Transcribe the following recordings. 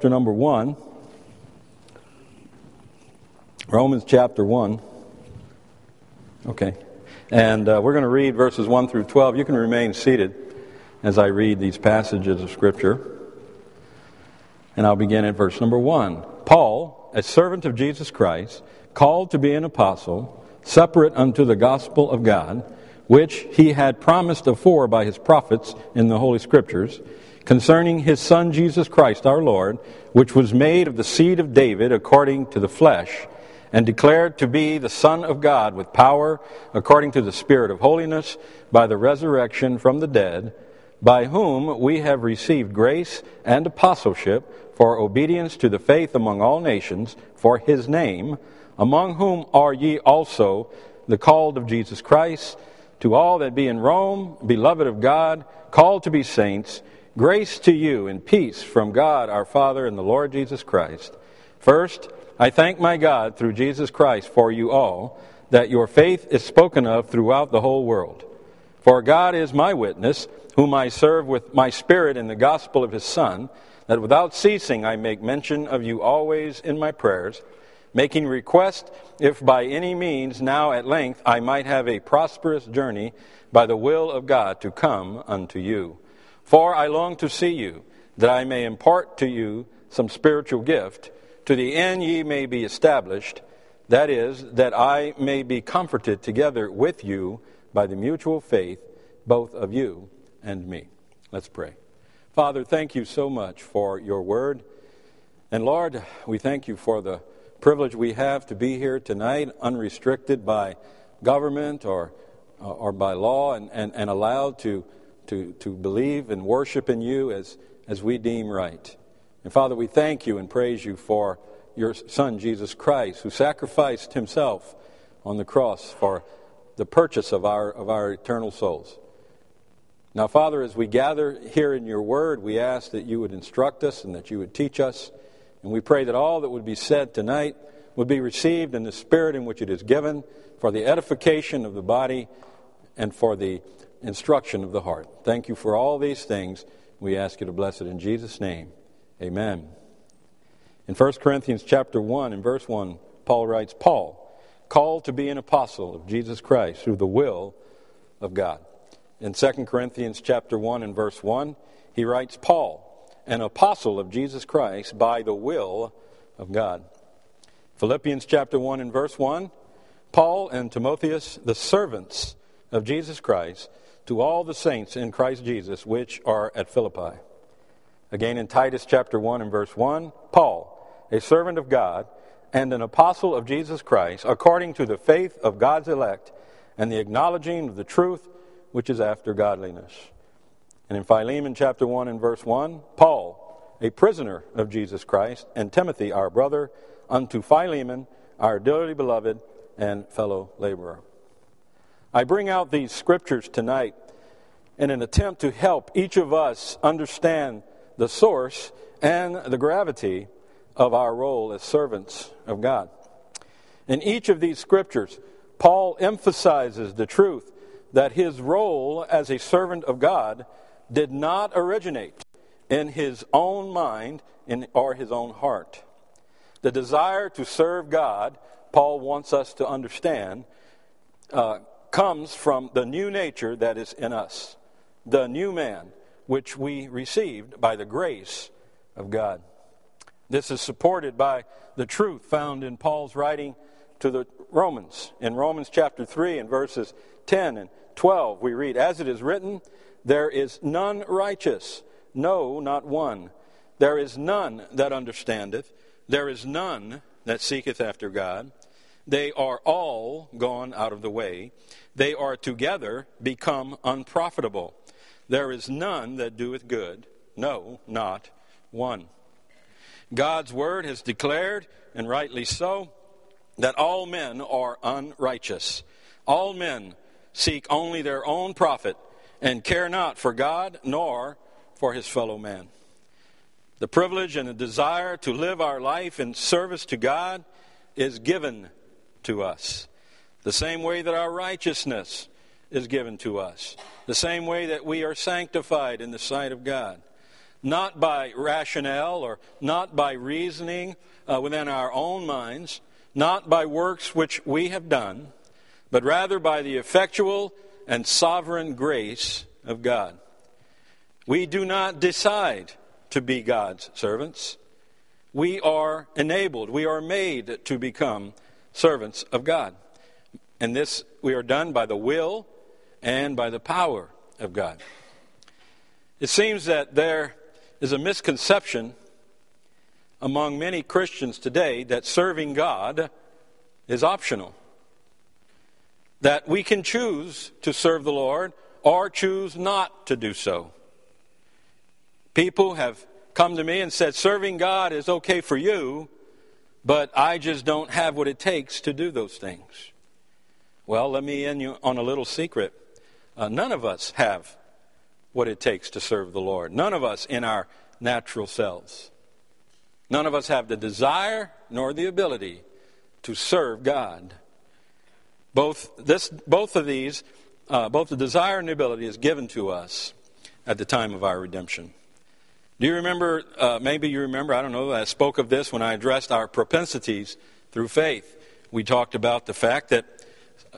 chapter number 1. Romans chapter 1. Okay. And uh, we're going to read verses 1 through 12. You can remain seated as I read these passages of Scripture. And I'll begin at verse number 1. Paul, a servant of Jesus Christ, called to be an apostle, separate unto the gospel of God, which he had promised afore by his prophets in the Holy Scriptures concerning his Son Jesus Christ our Lord, which was made of the seed of David according to the flesh, and declared to be the Son of God with power according to the Spirit of holiness by the resurrection from the dead, by whom we have received grace and apostleship for obedience to the faith among all nations for his name, among whom are ye also the called of Jesus Christ, to all that be in Rome, beloved of God, called to be saints, Grace to you and peace from God our Father and the Lord Jesus Christ. First, I thank my God through Jesus Christ for you all, that your faith is spoken of throughout the whole world. For God is my witness, whom I serve with my spirit in the gospel of his Son, that without ceasing I make mention of you always in my prayers, making request if by any means now at length I might have a prosperous journey by the will of God to come unto you. For I long to see you, that I may impart to you some spiritual gift, to the end ye may be established, that is, that I may be comforted together with you by the mutual faith, both of you and me. Let's pray. Father, thank you so much for your word. And Lord, we thank you for the privilege we have to be here tonight, unrestricted by government or, or by law, and, and, and allowed to to, to believe and worship in you as, as we deem right. And Father, we thank you and praise you for your Son, Jesus Christ, who sacrificed himself on the cross for the purchase of our, of our eternal souls. Now, Father, as we gather here in your word, we ask that you would instruct us and that you would teach us. And we pray that all that would be said tonight would be received in the spirit in which it is given for the edification of the body and for the instruction of the heart. Thank you for all these things. We ask you to bless it in Jesus' name. Amen. In 1 Corinthians chapter 1 and verse 1, Paul writes, Paul, called to be an apostle of Jesus Christ through the will of God. In 2 Corinthians chapter 1 and verse 1, he writes, Paul, an apostle of Jesus Christ by the will of God. Philippians chapter 1 and verse 1, Paul and Timotheus, the servants of Jesus Christ, to all the saints in Christ Jesus which are at Philippi. Again in Titus chapter 1 and verse 1, Paul, a servant of God and an apostle of Jesus Christ, according to the faith of God's elect and the acknowledging of the truth which is after godliness. And in Philemon chapter 1 and verse 1, Paul, a prisoner of Jesus Christ, and Timothy, our brother, unto Philemon, our dearly beloved and fellow laborer. I bring out these scriptures tonight in an attempt to help each of us understand the source and the gravity of our role as servants of God. In each of these scriptures, Paul emphasizes the truth that his role as a servant of God did not originate in his own mind or his own heart. The desire to serve God, Paul wants us to understand, uh, comes from the new nature that is in us, the new man, which we received by the grace of God. This is supported by the truth found in Paul's writing to the Romans. In Romans chapter 3 and verses 10 and 12, we read, As it is written, there is none righteous, no, not one. There is none that understandeth, there is none that seeketh after God. They are all gone out of the way. They are together become unprofitable. There is none that doeth good, no, not one. God's word has declared, and rightly so, that all men are unrighteous. All men seek only their own profit and care not for God nor for his fellow man. The privilege and the desire to live our life in service to God is given to us. The same way that our righteousness is given to us. The same way that we are sanctified in the sight of God. not by rationale or not by reasoning uh, within our own minds, not by works which we have done, but rather by the effectual and sovereign grace of God. We do not decide to be God's servants. We are enabled, we are made to become servants of God. And this we are done by the will and by the power of God. It seems that there is a misconception among many Christians today that serving God is optional. That we can choose to serve the Lord or choose not to do so. People have come to me and said, Serving God is okay for you, but I just don't have what it takes to do those things. Well, let me in you on a little secret. Uh, none of us have what it takes to serve the Lord. None of us in our natural selves. None of us have the desire nor the ability to serve God. Both, this, both of these, uh, both the desire and the ability, is given to us at the time of our redemption. Do you remember, uh, maybe you remember, I don't know, I spoke of this when I addressed our propensities through faith. We talked about the fact that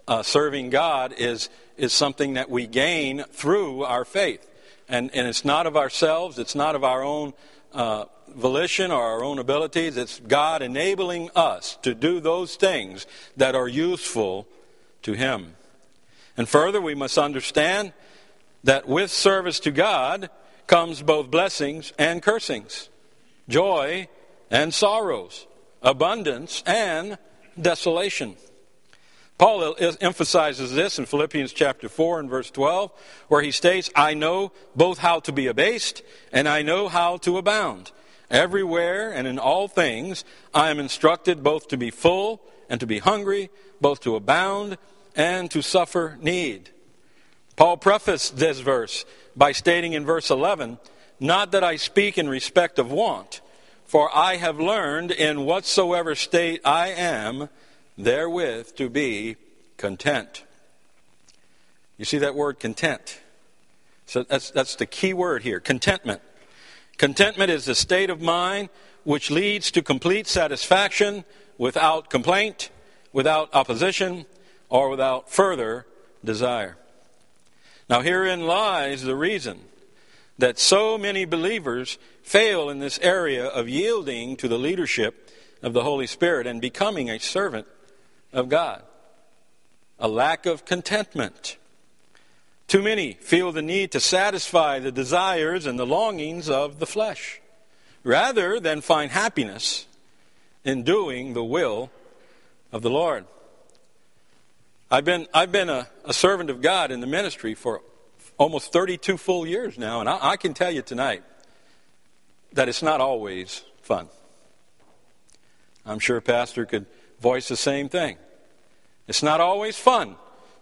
uh, serving God is, is something that we gain through our faith. And, and it's not of ourselves, it's not of our own uh, volition or our own abilities. It's God enabling us to do those things that are useful to Him. And further, we must understand that with service to God comes both blessings and cursings, joy and sorrows, abundance and desolation. Paul emphasizes this in Philippians chapter 4 and verse 12, where he states, I know both how to be abased and I know how to abound. Everywhere and in all things I am instructed both to be full and to be hungry, both to abound and to suffer need. Paul prefaced this verse by stating in verse 11, Not that I speak in respect of want, for I have learned in whatsoever state I am therewith to be content. You see that word content? So that's, that's the key word here contentment. Contentment is a state of mind which leads to complete satisfaction without complaint, without opposition, or without further desire. Now, herein lies the reason that so many believers fail in this area of yielding to the leadership of the Holy Spirit and becoming a servant of God. A lack of contentment. Too many feel the need to satisfy the desires and the longings of the flesh rather than find happiness in doing the will of the Lord. I've been, I've been a, a servant of God in the ministry for almost 32 full years now, and I, I can tell you tonight that it's not always fun. I'm sure Pastor could voice the same thing. It's not always fun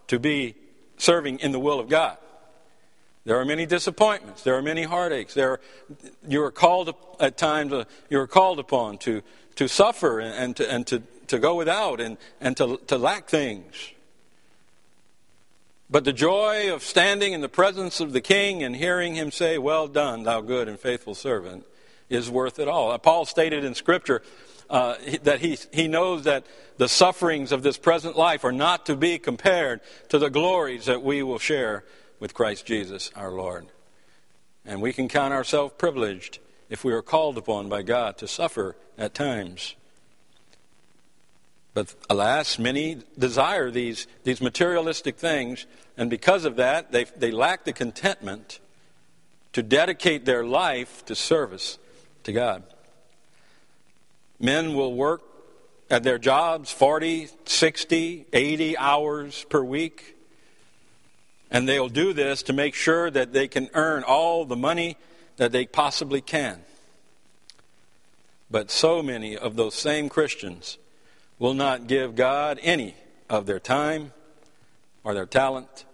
to be serving in the will of God. There are many disappointments. There are many heartaches. There are, you are called at times. Uh, you are called upon to to suffer and, and to and to, to go without and and to to lack things. But the joy of standing in the presence of the King and hearing him say, "Well done, thou good and faithful servant," is worth it all. Paul stated in Scripture uh, that he, he knows that the sufferings of this present life are not to be compared to the glories that we will share with Christ Jesus our Lord. And we can count ourselves privileged if we are called upon by God to suffer at times. But alas, many desire these, these materialistic things, and because of that, they, they lack the contentment to dedicate their life to service to God. Men will work at their jobs 40, 60, 80 hours per week. And they'll do this to make sure that they can earn all the money that they possibly can. But so many of those same Christians will not give God any of their time or their talent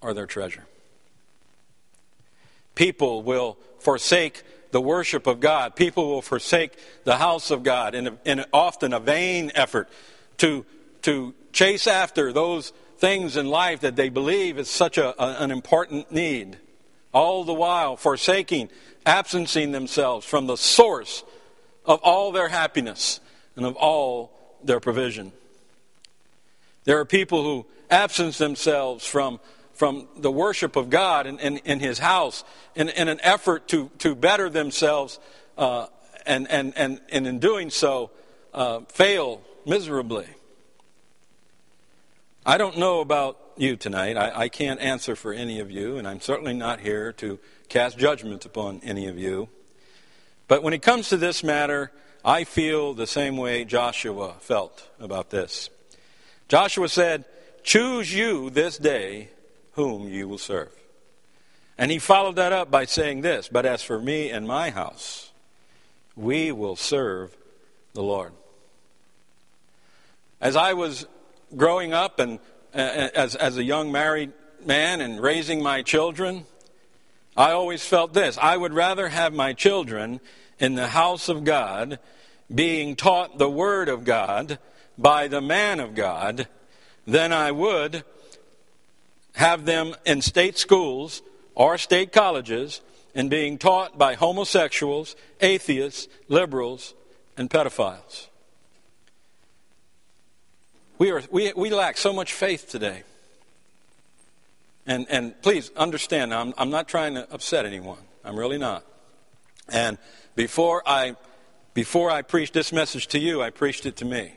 or their treasure. People will forsake the worship of God. People will forsake the house of God in, a, in often a vain effort to, to chase after those things in life that they believe is such a, a, an important need all the while forsaking, absencing themselves from the source of all their happiness and of all their provision. There are people who absence themselves from, from the worship of God in, in, in His house in, in, an effort to, to better themselves, uh, and, and, and, and in doing so, uh, fail miserably. I don't know about you tonight. I, I can't answer for any of you, and I'm certainly not here to cast judgment upon any of you. But when it comes to this matter, I feel the same way Joshua felt about this. Joshua said, Choose you this day whom you will serve. And he followed that up by saying this But as for me and my house, we will serve the Lord. As I was growing up and uh, as, as a young married man and raising my children, I always felt this. I would rather have my children in the house of God being taught the Word of God by the man of God than I would have them in state schools or state colleges and being taught by homosexuals, atheists, liberals, and pedophiles. We, are, we, we lack so much faith today. And, and please understand, I'm, I'm not trying to upset anyone. I'm really not. And before I, before I preached this message to you, I preached it to me.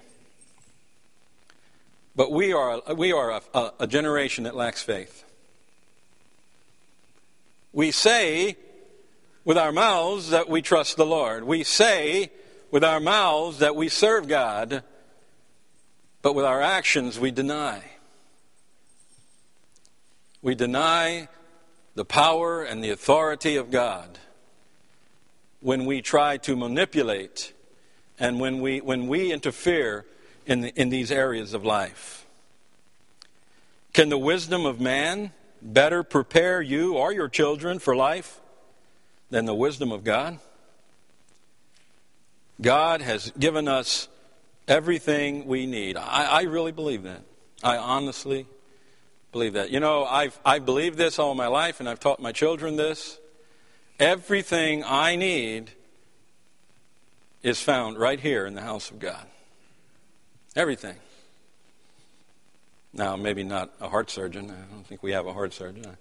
But we are, we are a, a, a generation that lacks faith. We say with our mouths that we trust the Lord. We say with our mouths that we serve God, but with our actions we deny. We deny the power and the authority of God when we try to manipulate and when we, when we interfere in, the, in these areas of life. Can the wisdom of man better prepare you or your children for life than the wisdom of God? God has given us everything we need. I, I really believe that. I honestly believe that. You know, I've, I've believed this all my life, and I've taught my children this. Everything I need is found right here in the house of God. Everything. Now, maybe not a heart surgeon. I don't think we have a heart surgeon.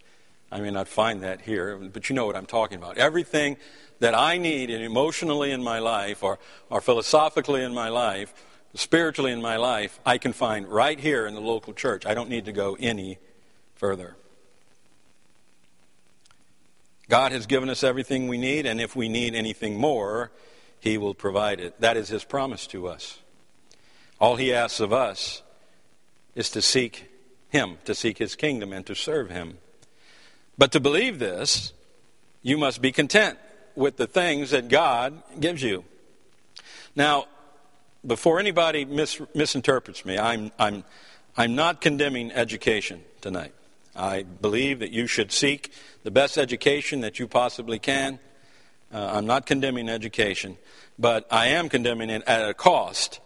I may not find that here, but you know what I'm talking about. Everything that I need emotionally in my life or, or philosophically in my life, spiritually in my life, I can find right here in the local church. I don't need to go any further. God has given us everything we need, and if we need anything more, He will provide it. That is His promise to us. All He asks of us is to seek Him, to seek His kingdom, and to serve Him. But to believe this, you must be content with the things that God gives you. Now, before anybody mis- misinterprets me, I'm, I'm, I'm not condemning education tonight. I believe that you should seek the best education that you possibly can. Uh, I'm not condemning education, but I am condemning it at a cost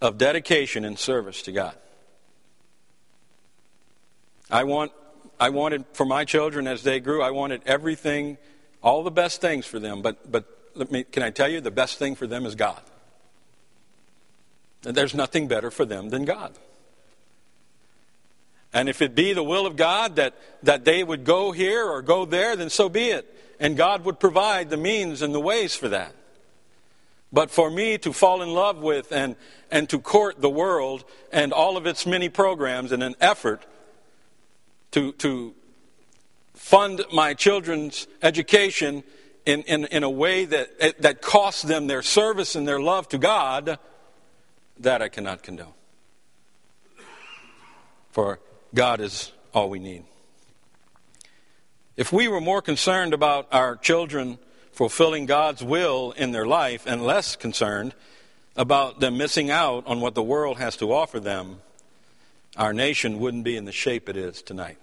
of dedication and service to God. I want I wanted for my children as they grew, I wanted everything, all the best things for them, but but let me can I tell you the best thing for them is God. And there's nothing better for them than God. And if it be the will of God that, that they would go here or go there, then so be it. And God would provide the means and the ways for that. But for me to fall in love with and, and to court the world and all of its many programs in an effort to, to fund my children's education in, in, in a way that, that costs them their service and their love to God, that I cannot condone. For God is all we need. If we were more concerned about our children fulfilling God's will in their life and less concerned about them missing out on what the world has to offer them, our nation wouldn't be in the shape it is tonight.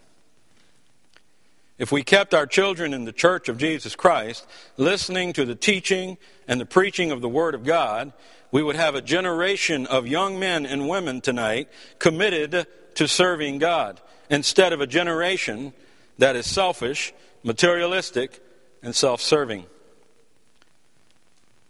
If we kept our children in the church of Jesus Christ, listening to the teaching and the preaching of the Word of God, we would have a generation of young men and women tonight committed to serving God instead of a generation that is selfish, materialistic, and self serving.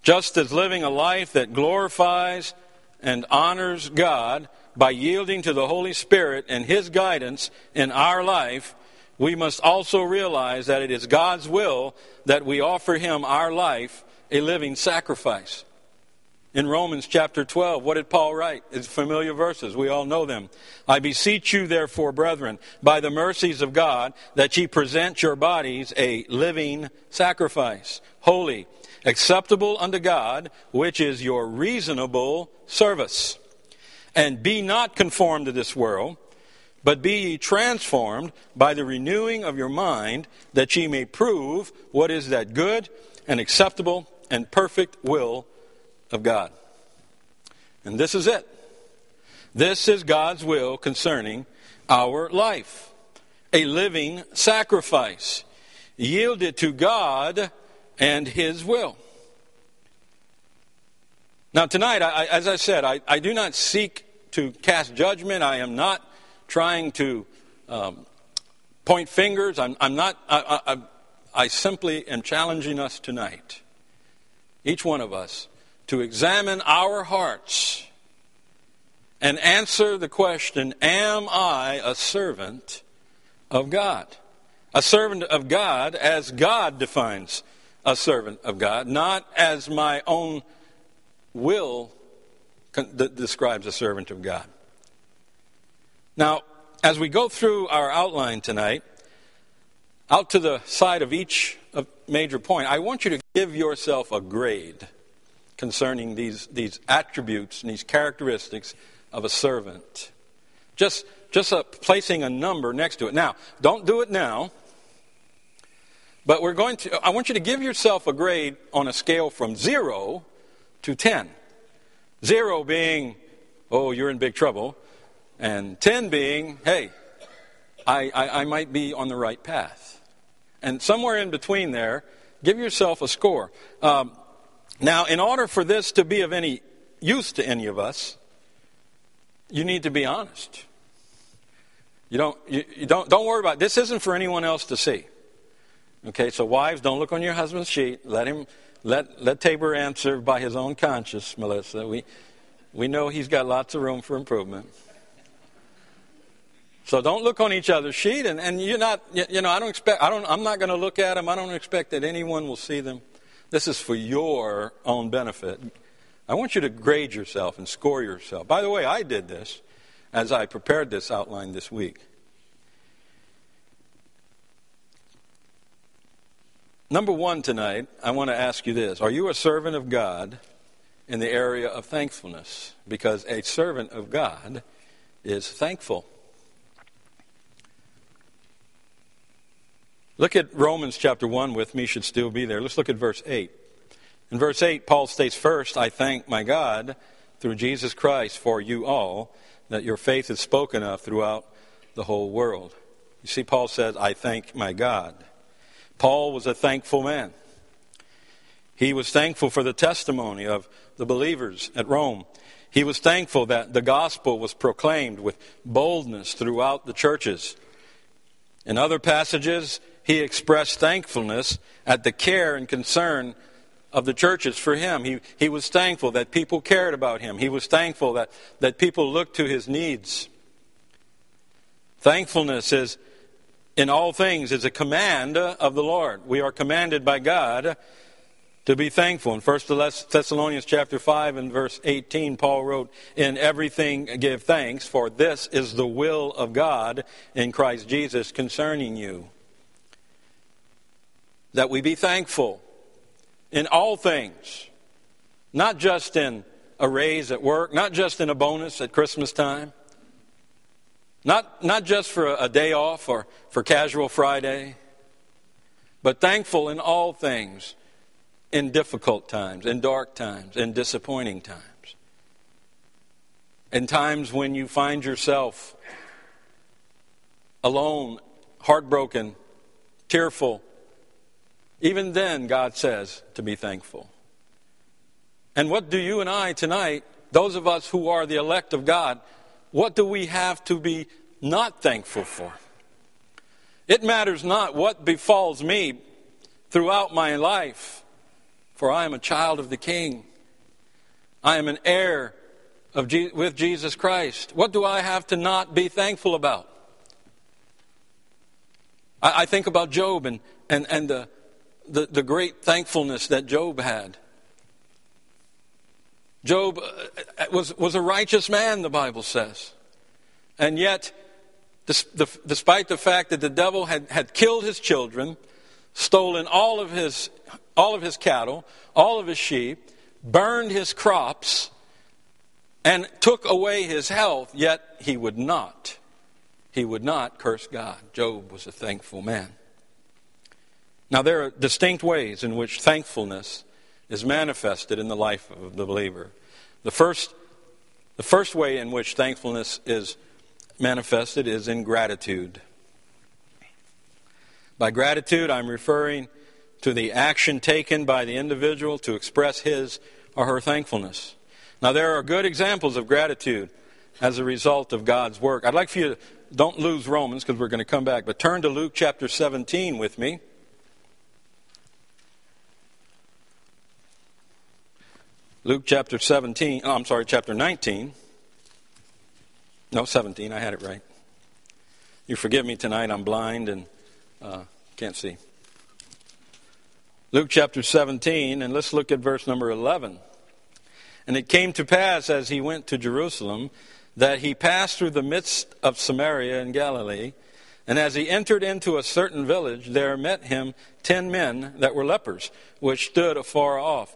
Just as living a life that glorifies and honors God by yielding to the Holy Spirit and His guidance in our life, we must also realize that it is God's will that we offer Him our life a living sacrifice. In Romans chapter 12, what did Paul write? It's familiar verses. We all know them. I beseech you, therefore, brethren, by the mercies of God, that ye present your bodies a living sacrifice, holy, acceptable unto God, which is your reasonable service. And be not conformed to this world, but be ye transformed by the renewing of your mind, that ye may prove what is that good and acceptable and perfect will of God. And this is it. This is God's will concerning our life a living sacrifice, yielded to God and His will. Now, tonight, I, as I said, I, I, do not seek to cast judgment. I am not trying to um, point fingers. I'm, I'm not, I, I, I simply am challenging us tonight, each one of us, to examine our hearts and answer the question Am I a servant of God? A servant of God as God defines a servant of God, not as my own will describes a servant of God. Now, as we go through our outline tonight, out to the side of each major point, I want you to give yourself a grade concerning these, these attributes and these characteristics of a servant. Just, just a, placing a number next to it. Now, don't do it now. But we're going to, I want you to give yourself a grade on a scale from 0 to 10. 0 being, oh, you're in big trouble. And 10 being, hey, I, I, I might be on the right path. And somewhere in between there, give yourself a score. Um, now, in order for this to be of any use to any of us, you need to be honest. You don't, you, you don't, don't worry about it. This isn't for anyone else to see. Okay, so wives, don't look on your husband's sheet. Let him, let, let Tabor answer by his own conscience, Melissa. We, we know he's got lots of room for improvement. So don't look on each other's sheet, and, and you're not, you know, I don't expect, I don't, I'm not going to look at them. I don't expect that anyone will see them. This is for your own benefit. I want you to grade yourself and score yourself. By the way, I did this as I prepared this outline this week. Number one tonight, I want to ask you this Are you a servant of God in the area of thankfulness? Because a servant of God is thankful. Look at Romans chapter 1 with me, should still be there. Let's look at verse 8. In verse 8, Paul states, First, I thank my God through Jesus Christ for you all, that your faith is spoken of throughout the whole world. You see, Paul says, I thank my God. Paul was a thankful man. He was thankful for the testimony of the believers at Rome. He was thankful that the gospel was proclaimed with boldness throughout the churches. In other passages, he expressed thankfulness at the care and concern of the churches for him. He, he was thankful that people cared about him. He was thankful that, that people looked to his needs. Thankfulness is, in all things, is a command of the Lord. We are commanded by God to be thankful. In 1 Thessalonians chapter 5 and verse 18, Paul wrote, In everything give thanks, for this is the will of God in Christ Jesus concerning you that we be thankful in all things, not just in a raise at work, not just in a bonus at Christmas time, not, not just for a, a day off or for casual Friday, but thankful in all things, in difficult times, in dark times, in disappointing times. In times when you find yourself alone, heartbroken, tearful, even then, God says to be thankful. And what do you and I tonight, those of us who are the elect of God, what do we have to be not thankful for? It matters not what befalls me throughout my life, for I am a child of the King. I am an heir of Je- with Jesus Christ. What do I have to not be thankful about? I, I think about Job and, and, and the, the, the great thankfulness that Job had. Job uh, was, was a righteous man, the Bible says. And yet, despite the fact that the devil had, had killed his children, stolen all of his, all of his cattle, all of his sheep, burned his crops, and took away his health, yet he would not. He would not curse God. Job was a thankful man. Now, there are distinct ways in which thankfulness is manifested in the life of the believer. The first, the first way in which thankfulness is manifested is in gratitude. By gratitude, I'm referring to the action taken by the individual to express his or her thankfulness. Now, there are good examples of gratitude as a result of God's work. I'd like for you to don't lose Romans because we're going to come back, but turn to Luke chapter 17 with me. Luke chapter 17, oh, I'm sorry, chapter 19. No, 17, I had it right. You forgive me tonight, I'm blind and uh, can't see. Luke chapter 17, and let's look at verse number 11. And it came to pass as he went to Jerusalem that he passed through the midst of Samaria and Galilee. And as he entered into a certain village, there met him ten men that were lepers, which stood afar off.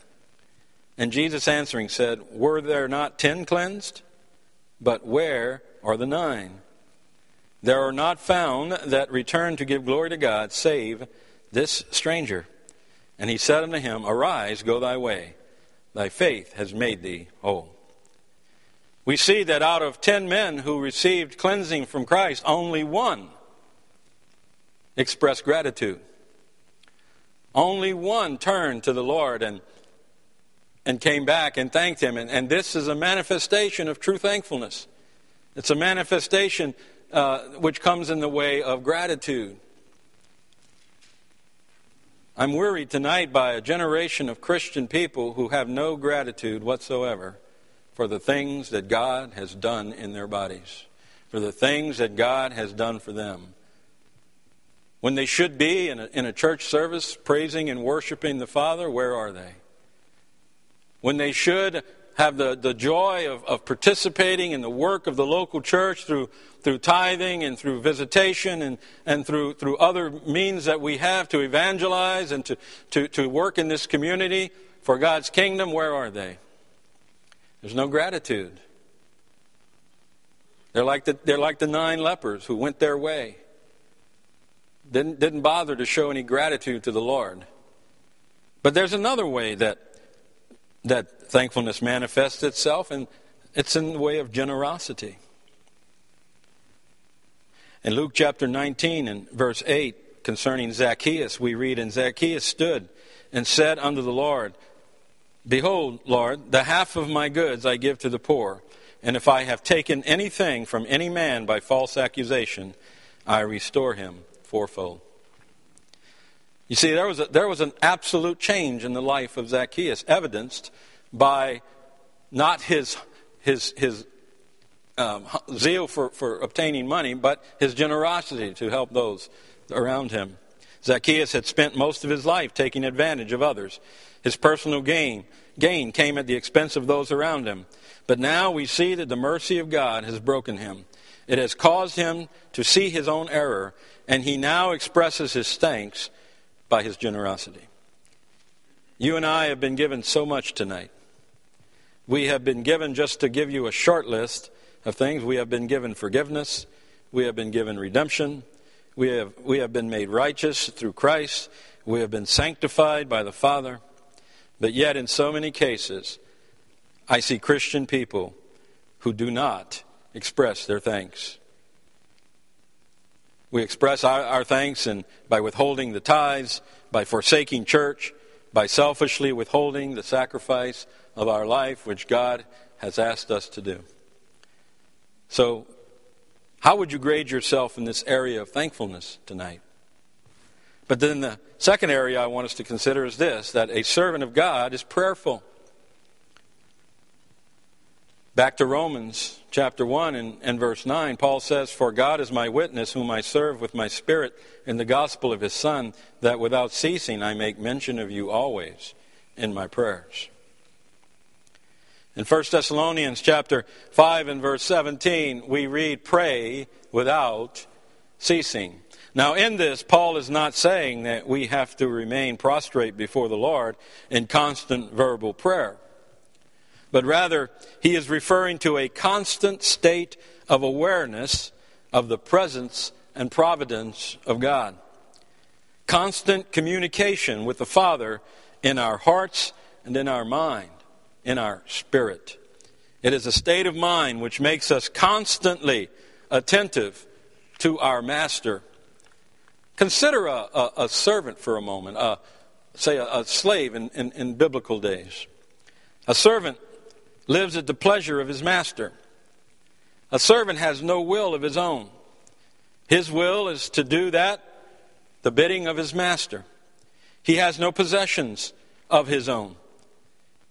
And Jesus answering said, Were there not ten cleansed? But where are the nine? There are not found that return to give glory to God, save this stranger. And he said unto him, Arise, go thy way. Thy faith has made thee whole. We see that out of ten men who received cleansing from Christ, only one expressed gratitude. Only one turned to the Lord and and came back and thanked him. And, and this is a manifestation of true thankfulness. It's a manifestation uh, which comes in the way of gratitude. I'm worried tonight by a generation of Christian people who have no gratitude whatsoever for the things that God has done in their bodies, for the things that God has done for them. When they should be in a, in a church service praising and worshiping the Father, where are they? When they should have the, the joy of, of participating in the work of the local church through, through tithing and through visitation and, and through, through other means that we have to evangelize and to, to, to work in this community for God's kingdom, where are they? There's no gratitude. They're like the, they're like the nine lepers who went their way. Didn't, didn't bother to show any gratitude to the Lord. But there's another way that that thankfulness manifests itself, and it's in the way of generosity. In Luke chapter 19 and verse 8, concerning Zacchaeus, we read, And Zacchaeus stood and said unto the Lord, Behold, Lord, the half of my goods I give to the poor, and if I have taken anything from any man by false accusation, I restore him fourfold. You see, there was, a, there was an absolute change in the life of Zacchaeus, evidenced by not his, his, his um, zeal for, for obtaining money, but his generosity to help those around him. Zacchaeus had spent most of his life taking advantage of others. His personal gain, gain came at the expense of those around him. But now we see that the mercy of God has broken him. It has caused him to see his own error, and he now expresses his thanks by his generosity. You and I have been given so much tonight. We have been given, just to give you a short list of things, we have been given forgiveness, we have been given redemption, we have, we have been made righteous through Christ, We have been sanctified by the Father. But yet, in so many cases, I see Christian people who do not express their thanks. We express our, our thanks in, by withholding the tithes, by forsaking church, by selfishly withholding the sacrifice of our life, which God has asked us to do. So, how would you grade yourself in this area of thankfulness tonight? But then the second area I want us to consider is this that a servant of God is prayerful. Back to Romans chapter 1 and, and, verse 9, Paul says, For God is my witness, whom I serve with my spirit in the gospel of his Son, that without ceasing I make mention of you always in my prayers. In 1 Thessalonians chapter 5 and verse 17, we read, Pray without ceasing. Now, in this, Paul is not saying that we have to remain prostrate before the Lord in constant verbal prayer but rather he is referring to a constant state of awareness of the presence and providence of God. Constant communication with the Father in our hearts and in our mind, in our spirit. It is a state of mind which makes us constantly attentive to our Master. Consider a, a, a servant for a moment, a, say a, a slave in, in, in biblical days. A servant lives at the pleasure of his master. A servant has no will of his own. His will is to do that, the bidding of his master. He has no possessions of his own.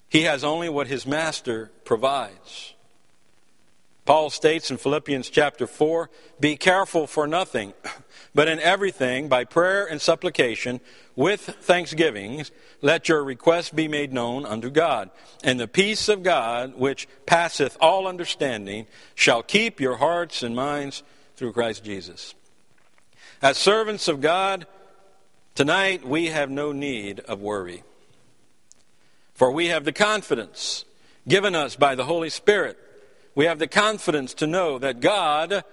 He has only what his master provides. Paul states in Philippians chapter 4 Be careful for nothing, but in everything, by prayer and supplication, with thanksgivings, let your requests be made known unto God. And the peace of God, which passeth all understanding, shall keep your hearts and minds through Christ Jesus. As servants of God, tonight we have no need of worry. For we have the confidence given us by the Holy Spirit. We have the confidence to know that God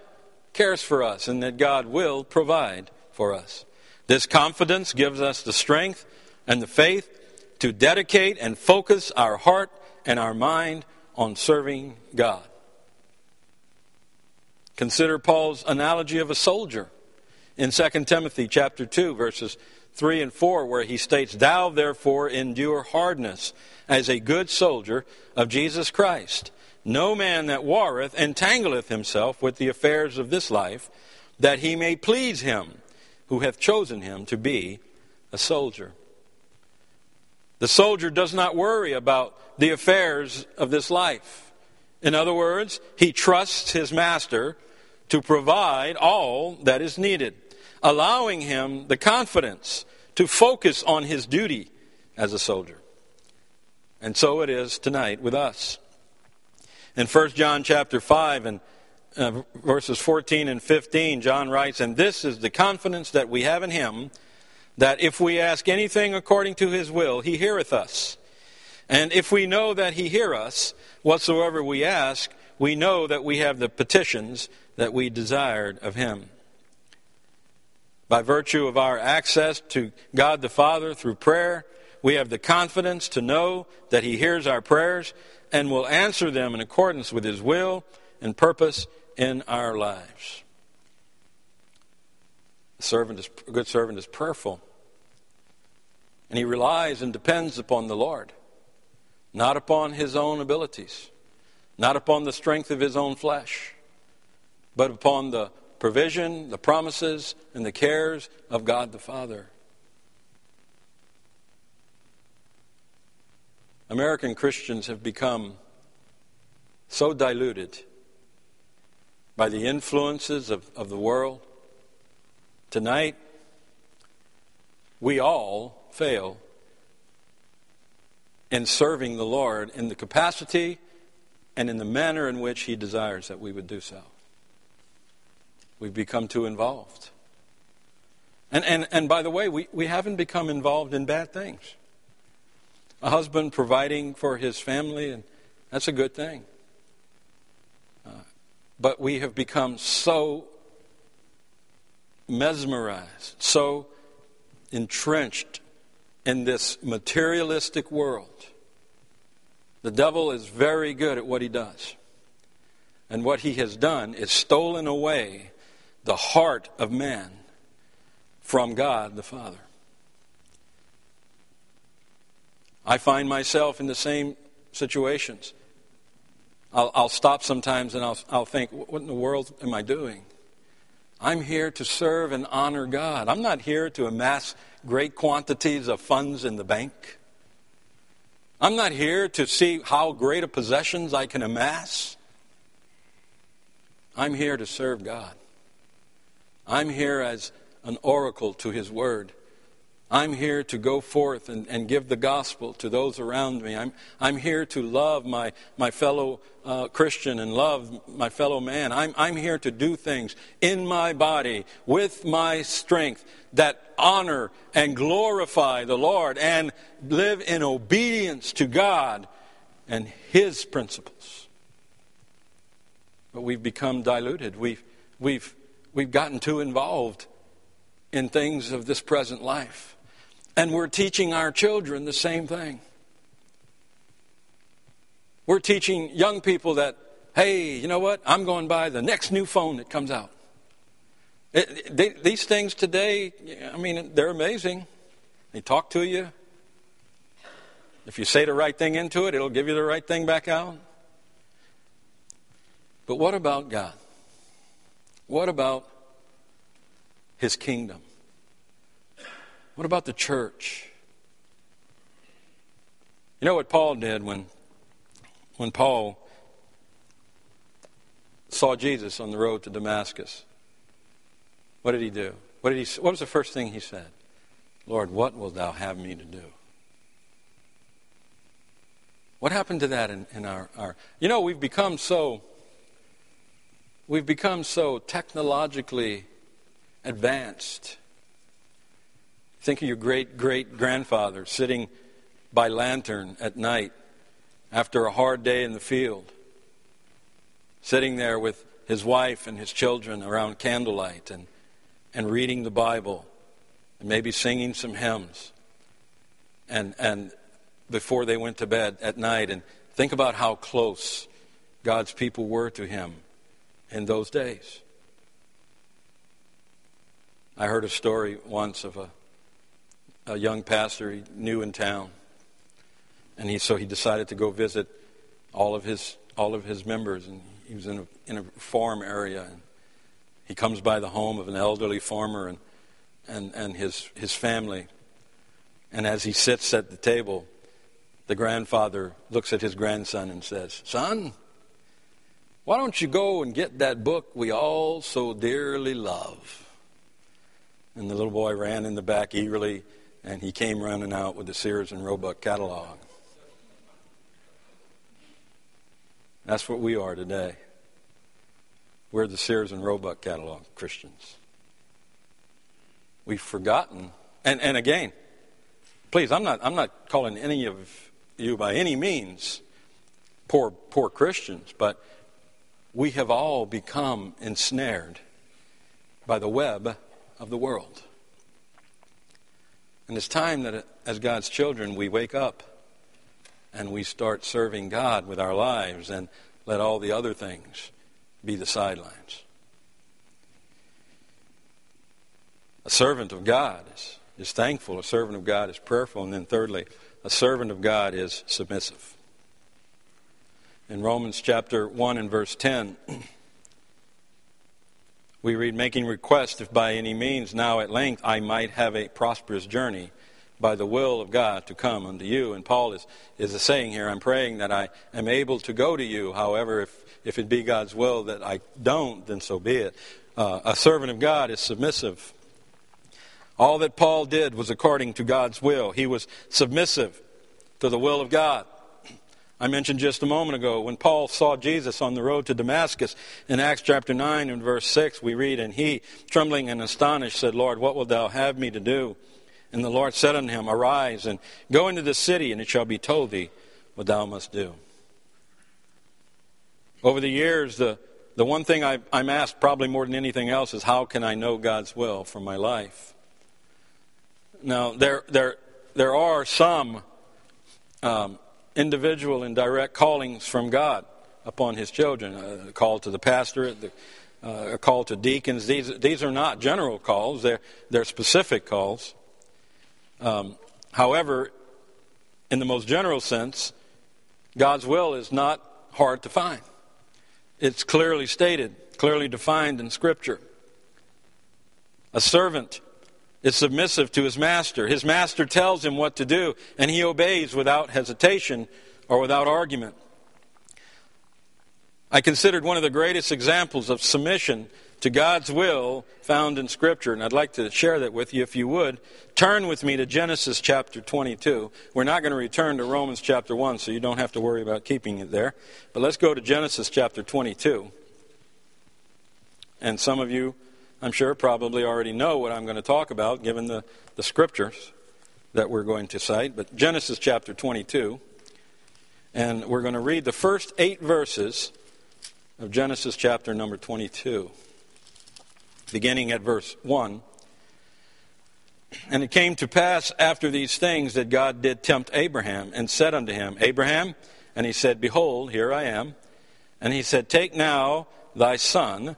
cares for us and that God will provide for us. This confidence gives us the strength and the faith to dedicate and focus our heart and our mind on serving God. Consider Paul's analogy of a soldier in 2 Timothy chapter 2 verses 3 and 4 where he states thou therefore endure hardness as a good soldier of Jesus Christ no man that warreth entangleth himself with the affairs of this life that he may please him who hath chosen him to be a soldier the soldier does not worry about the affairs of this life. In other words, he trusts his master to provide all that is needed, allowing him the confidence to focus on his duty as a soldier. And so it is tonight with us. In 1 John chapter 5 and uh, verses 14 and 15, John writes, And this is the confidence that we have in him that if we ask anything according to his will, he heareth us. And if we know that he hear us, whatsoever we ask, we know that we have the petitions that we desired of him. By virtue of our access to God the Father through prayer, we have the confidence to know that he hears our prayers and will answer them in accordance with his will and purpose in our lives. A servant is, a good servant is prayerful. And he relies and depends upon the Lord, not upon his own abilities, not upon the strength of his own flesh, but upon the provision, the promises, and the cares of God the Father. American Christians have become so diluted by the influences of, of the world. Tonight, we all fail in serving the Lord in the capacity and in the manner in which He desires that we would do so. We've become too involved. And, and, and by the way, we, we haven't become involved in bad things. A husband providing for his family, and that's a good thing. Uh, but we have become so mesmerized, so entrenched in this materialistic world, the devil is very good at what he does. And what he has done is stolen away the heart of man from God the Father. I find myself in the same situations. I'll, I'll stop sometimes and I'll, I'll think, what in the world am I doing? I'm here to serve and honor God. I'm not here to amass great quantities of funds in the bank. I'm not here to see how great a possessions I can amass. I'm here to serve God. I'm here as an oracle to His Word. I'm here to go forth and, and give the gospel to those around me. I'm, I'm here to love my, my fellow uh, Christian and love my fellow man. I'm, I'm here to do things in my body with my strength that honor and glorify the Lord and live in obedience to God and His principles. But we've become diluted. We've, we've, we've gotten too involved in things of this present life. And we're teaching our children the same thing. We're teaching young people that, hey, you know what? I'm going to buy the next new phone that comes out. It, they, these things today, I mean, they're amazing. They talk to you. If you say the right thing into it, it'll give you the right thing back out. But what about God? What about His kingdom? What about the church? You know what Paul did when, when Paul saw Jesus on the road to Damascus? What did he do? What, did he, what was the first thing he said? Lord, what wilt thou have me to do? What happened to that in, in our, our. You know, we've become so. We've become so technologically advanced Think of your great great grandfather sitting by lantern at night after a hard day in the field, sitting there with his wife and his children around candlelight and, and reading the Bible and maybe singing some hymns and, and before they went to bed at night. And think about how close God's people were to him in those days. I heard a story once of a a young pastor he knew in town. And he, so he decided to go visit all of his, all of his members. And he was in a, in a farm area. And he comes by the home of an elderly farmer and, and, and his, his family. And as he sits at the table, the grandfather looks at his grandson and says, Son, why don't you go and get that book we all so dearly love? And the little boy ran in the back eagerly and he came running out with the Sears and Roebuck catalog. That's what we are today. We're the Sears and Roebuck catalog Christians. We've forgotten, and, and again, please, I'm not, I'm not calling any of you by any means poor, poor Christians, but we have all become ensnared by the web of the world. And it's time that, as God's children, we wake up and we start serving God with our lives and let all the other things be the sidelines. A servant of God is, is thankful, a servant of God is prayerful, and then thirdly, a servant of God is submissive. In Romans chapter 1 and verse 10, we read, making request if by any means now at length I might have a prosperous journey by the will of God to come unto you. And Paul is, is saying here, I'm praying that I am able to go to you. However, if, if it be God's will that I don't, then so be it. Uh, a servant of God is submissive. All that Paul did was according to God's will. He was submissive to the will of God. I mentioned just a moment ago when Paul saw Jesus on the road to Damascus in Acts chapter 9 and verse 6, we read, And he, trembling and astonished, said, Lord, what wilt thou have me to do? And the Lord said unto him, Arise and go into the city, and it shall be told thee what thou must do. Over the years, the, the one thing I, I'm asked probably more than anything else is how can I know God's will for my life? Now, there, there, there are some um, individual and direct callings from God upon his children. A call to the pastorate, the, uh, a call to deacons. These, these are not general calls, they're, they're specific calls. Um, however, in the most general sense, God's will is not hard to find. It's clearly stated, clearly defined in Scripture. A servant is submissive to his master. His master tells him what to do, and he obeys without hesitation or without argument. I considered one of the greatest examples of submission to God's will found in Scripture, and I'd like to share that with you if you would. Turn with me to Genesis chapter 22. We're not going to return to Romans chapter 1, so you don't have to worry about keeping it there. But let's go to Genesis chapter 22. And some of you, I'm sure, probably already know what I'm going to talk about given the, the scriptures that we're going to cite. But Genesis chapter 22. And we're going to read the first eight verses of Genesis chapter number 22 beginning at verse 1. And it came to pass after these things that God did tempt Abraham and said unto him, Abraham, and he said, Behold, here I am. And he said, Take now thy son,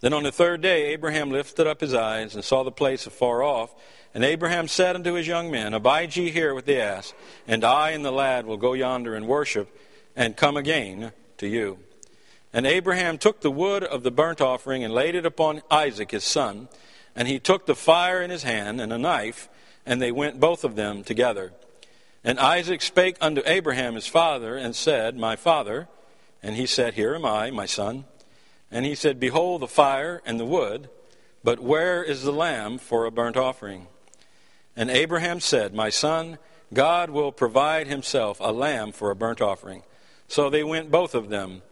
Then on the third day Abraham lifted up his eyes and saw the place afar off. And Abraham said unto his young men, Abide ye here with the ass, and I and the lad will go yonder and worship, and come again to you. And Abraham took the wood of the burnt offering and laid it upon Isaac his son. And he took the fire in his hand and a knife, and they went both of them together. And Isaac spake unto Abraham his father, and said, My father. And he said, Here am I, my son. And he said, Behold the fire and the wood, but where is the lamb for a burnt offering? And Abraham said, My son, God will provide himself a lamb for a burnt offering. So they went both of them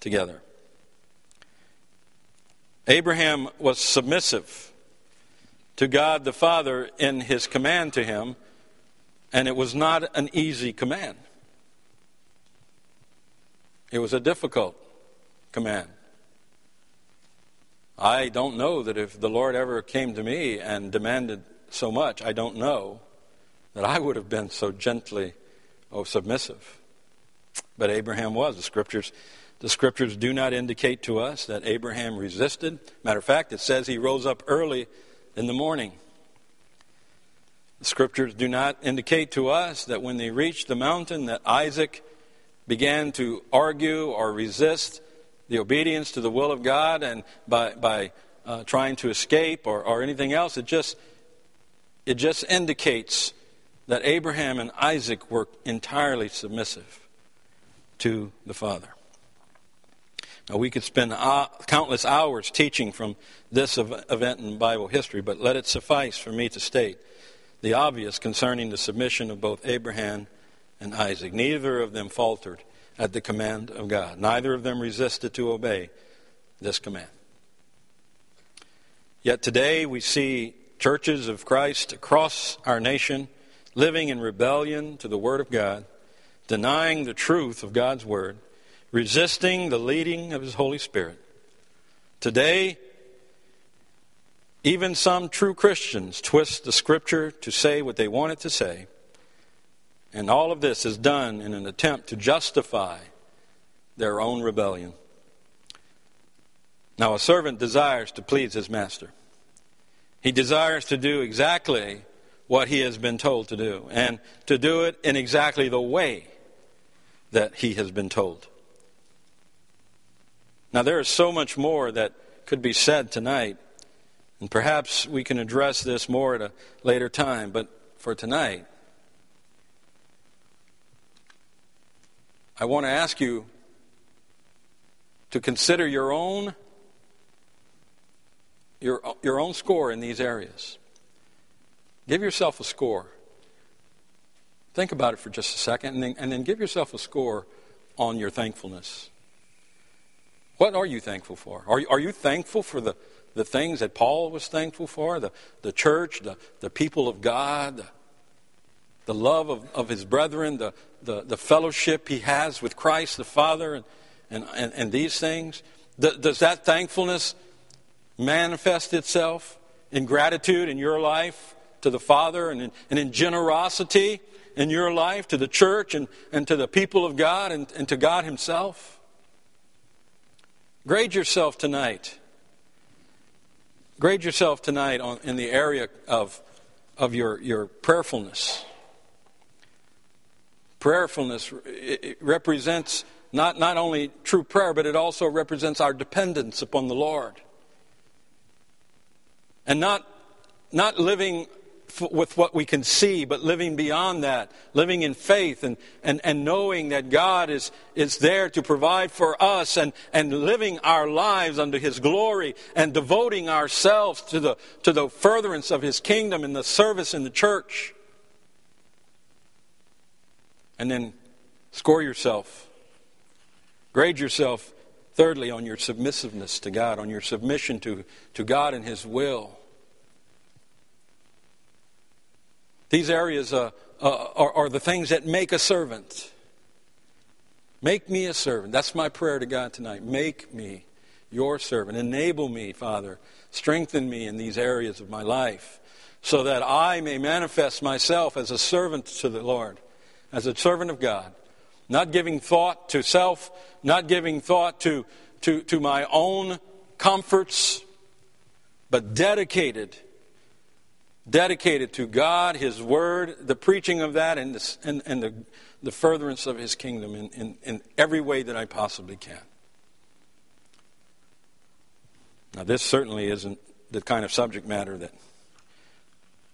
together. Abraham was submissive to God the Father in his command to him, and it was not an easy command. It was a difficult command. I don't know that if the Lord ever came to me and demanded so much, I don't know that I would have been so gently oh submissive. But Abraham was. The scriptures the scriptures do not indicate to us that Abraham resisted. Matter of fact, it says he rose up early in the morning. The scriptures do not indicate to us that when they reached the mountain that Isaac began to argue or resist the obedience to the will of God and by, by uh, trying to escape or, or anything else. It just, it just indicates that Abraham and Isaac were entirely submissive to the Father. Now, we could spend countless hours teaching from this event in Bible history, but let it suffice for me to state the obvious concerning the submission of both Abraham and Isaac. Neither of them faltered at the command of God, neither of them resisted to obey this command. Yet today we see churches of Christ across our nation living in rebellion to the Word of God, denying the truth of God's Word resisting the leading of His Holy Spirit. Today, even some true Christians twist the Scripture to say what they want it to say. And all of this is done in an attempt to justify their own rebellion. Now, a servant desires to please his master. He desires to do exactly what he has been told to do, and to do it in exactly the way that he has been told. Now, there is so much more that could be said tonight, and perhaps we can address this more at a later time, but for tonight, I want to ask you to consider your own your, your own score in these areas. Give yourself a score. Think about it for just a second and then, and then give yourself a score on your thankfulness. What are you thankful for? Are, are you thankful for the, the things that Paul was thankful for? The, the church, the, the people of God, the, the love of, of his brethren, the, the, the fellowship he has with Christ the Father, and, and, and, and these things? Does that thankfulness manifest itself in gratitude in your life to the Father and in, and in generosity in your life to the church and, and to the people of God and, and to God Himself? Grade yourself tonight. Grade yourself tonight on, in the area of, of your, your prayerfulness. Prayerfulness represents not, not only true prayer, but it also represents our dependence upon the Lord. And not, not living with what we can see, but living beyond that, living in faith and, and, and knowing that God is, is there to provide for us and, and living our lives under His glory and devoting ourselves to the, to the furtherance of His kingdom and the service in the church. And then score yourself, grade yourself, thirdly, on your submissiveness to God, on your submission to, to God and His will. These areas uh, uh, are, are the things that make a servant. Make me a servant. That's my prayer to God tonight. Make me your servant. Enable me, Father. Strengthen me in these areas of my life so that I may manifest myself as a servant to the Lord, as a servant of God. Not giving thought to self, not giving thought to, to, to my own comforts, but dedicated dedicated to God, His Word, the preaching of that, and, the, and, and the, the furtherance of His kingdom in, in, in every way that I possibly can. Now, this certainly isn't the kind of subject matter that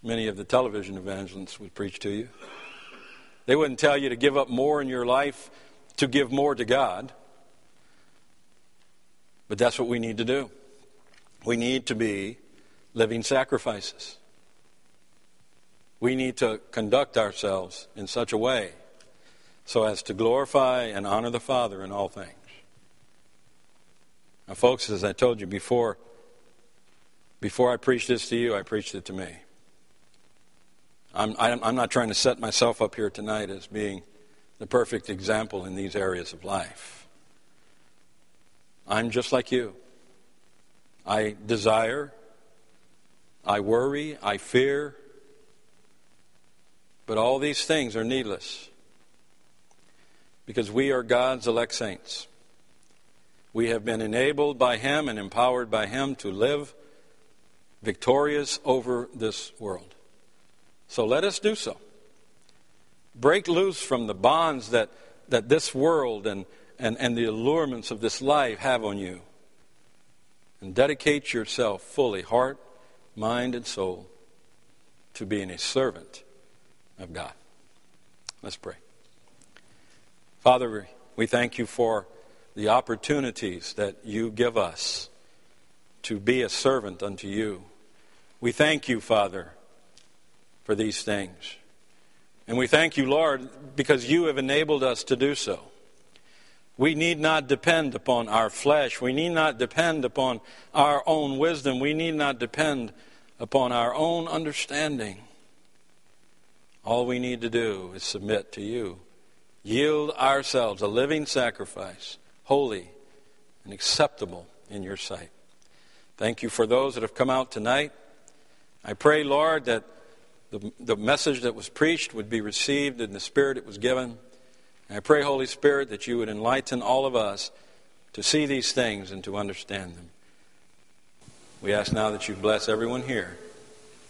many of the television evangelists would preach to you. They wouldn't tell you to give up more in your life to give more to God. But that's what we need to do. We need to be living sacrifices we need to conduct ourselves in such a way so as to glorify and honor the Father in all things. Now, folks, as I told you before, before I preached this to you, I preached it to me. I'm, I'm not trying to set myself up here tonight as being the perfect example in these areas of life. I'm just like you. I desire, I worry, I fear, but all these things are needless because we are God's elect saints. We have been enabled by Him and empowered by Him to live victorious over this world. So let us do so. Break loose from the bonds that, that this world and, and, and the allurements of this life have on you. And dedicate yourself fully, heart, mind, and soul, to being a servant of God. Let's pray. Father, we thank you for the opportunities that you give us to be a servant unto you. We thank you, Father, for these things. And we thank you, Lord, because you have enabled us to do so. We need not depend upon our flesh. We need not depend upon our own wisdom. We need not depend upon our own understanding. All we need to do is submit to you. Yield ourselves a living sacrifice, holy and acceptable in your sight. Thank you for those that have come out tonight. I pray, Lord, that the, the message that was preached would be received in the spirit it was given. And I pray, Holy Spirit, that you would enlighten all of us to see these things and to understand them. We ask now that you bless everyone here,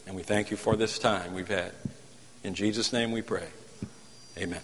and we thank you for this time we've had. In Jesus' name we pray. Amen.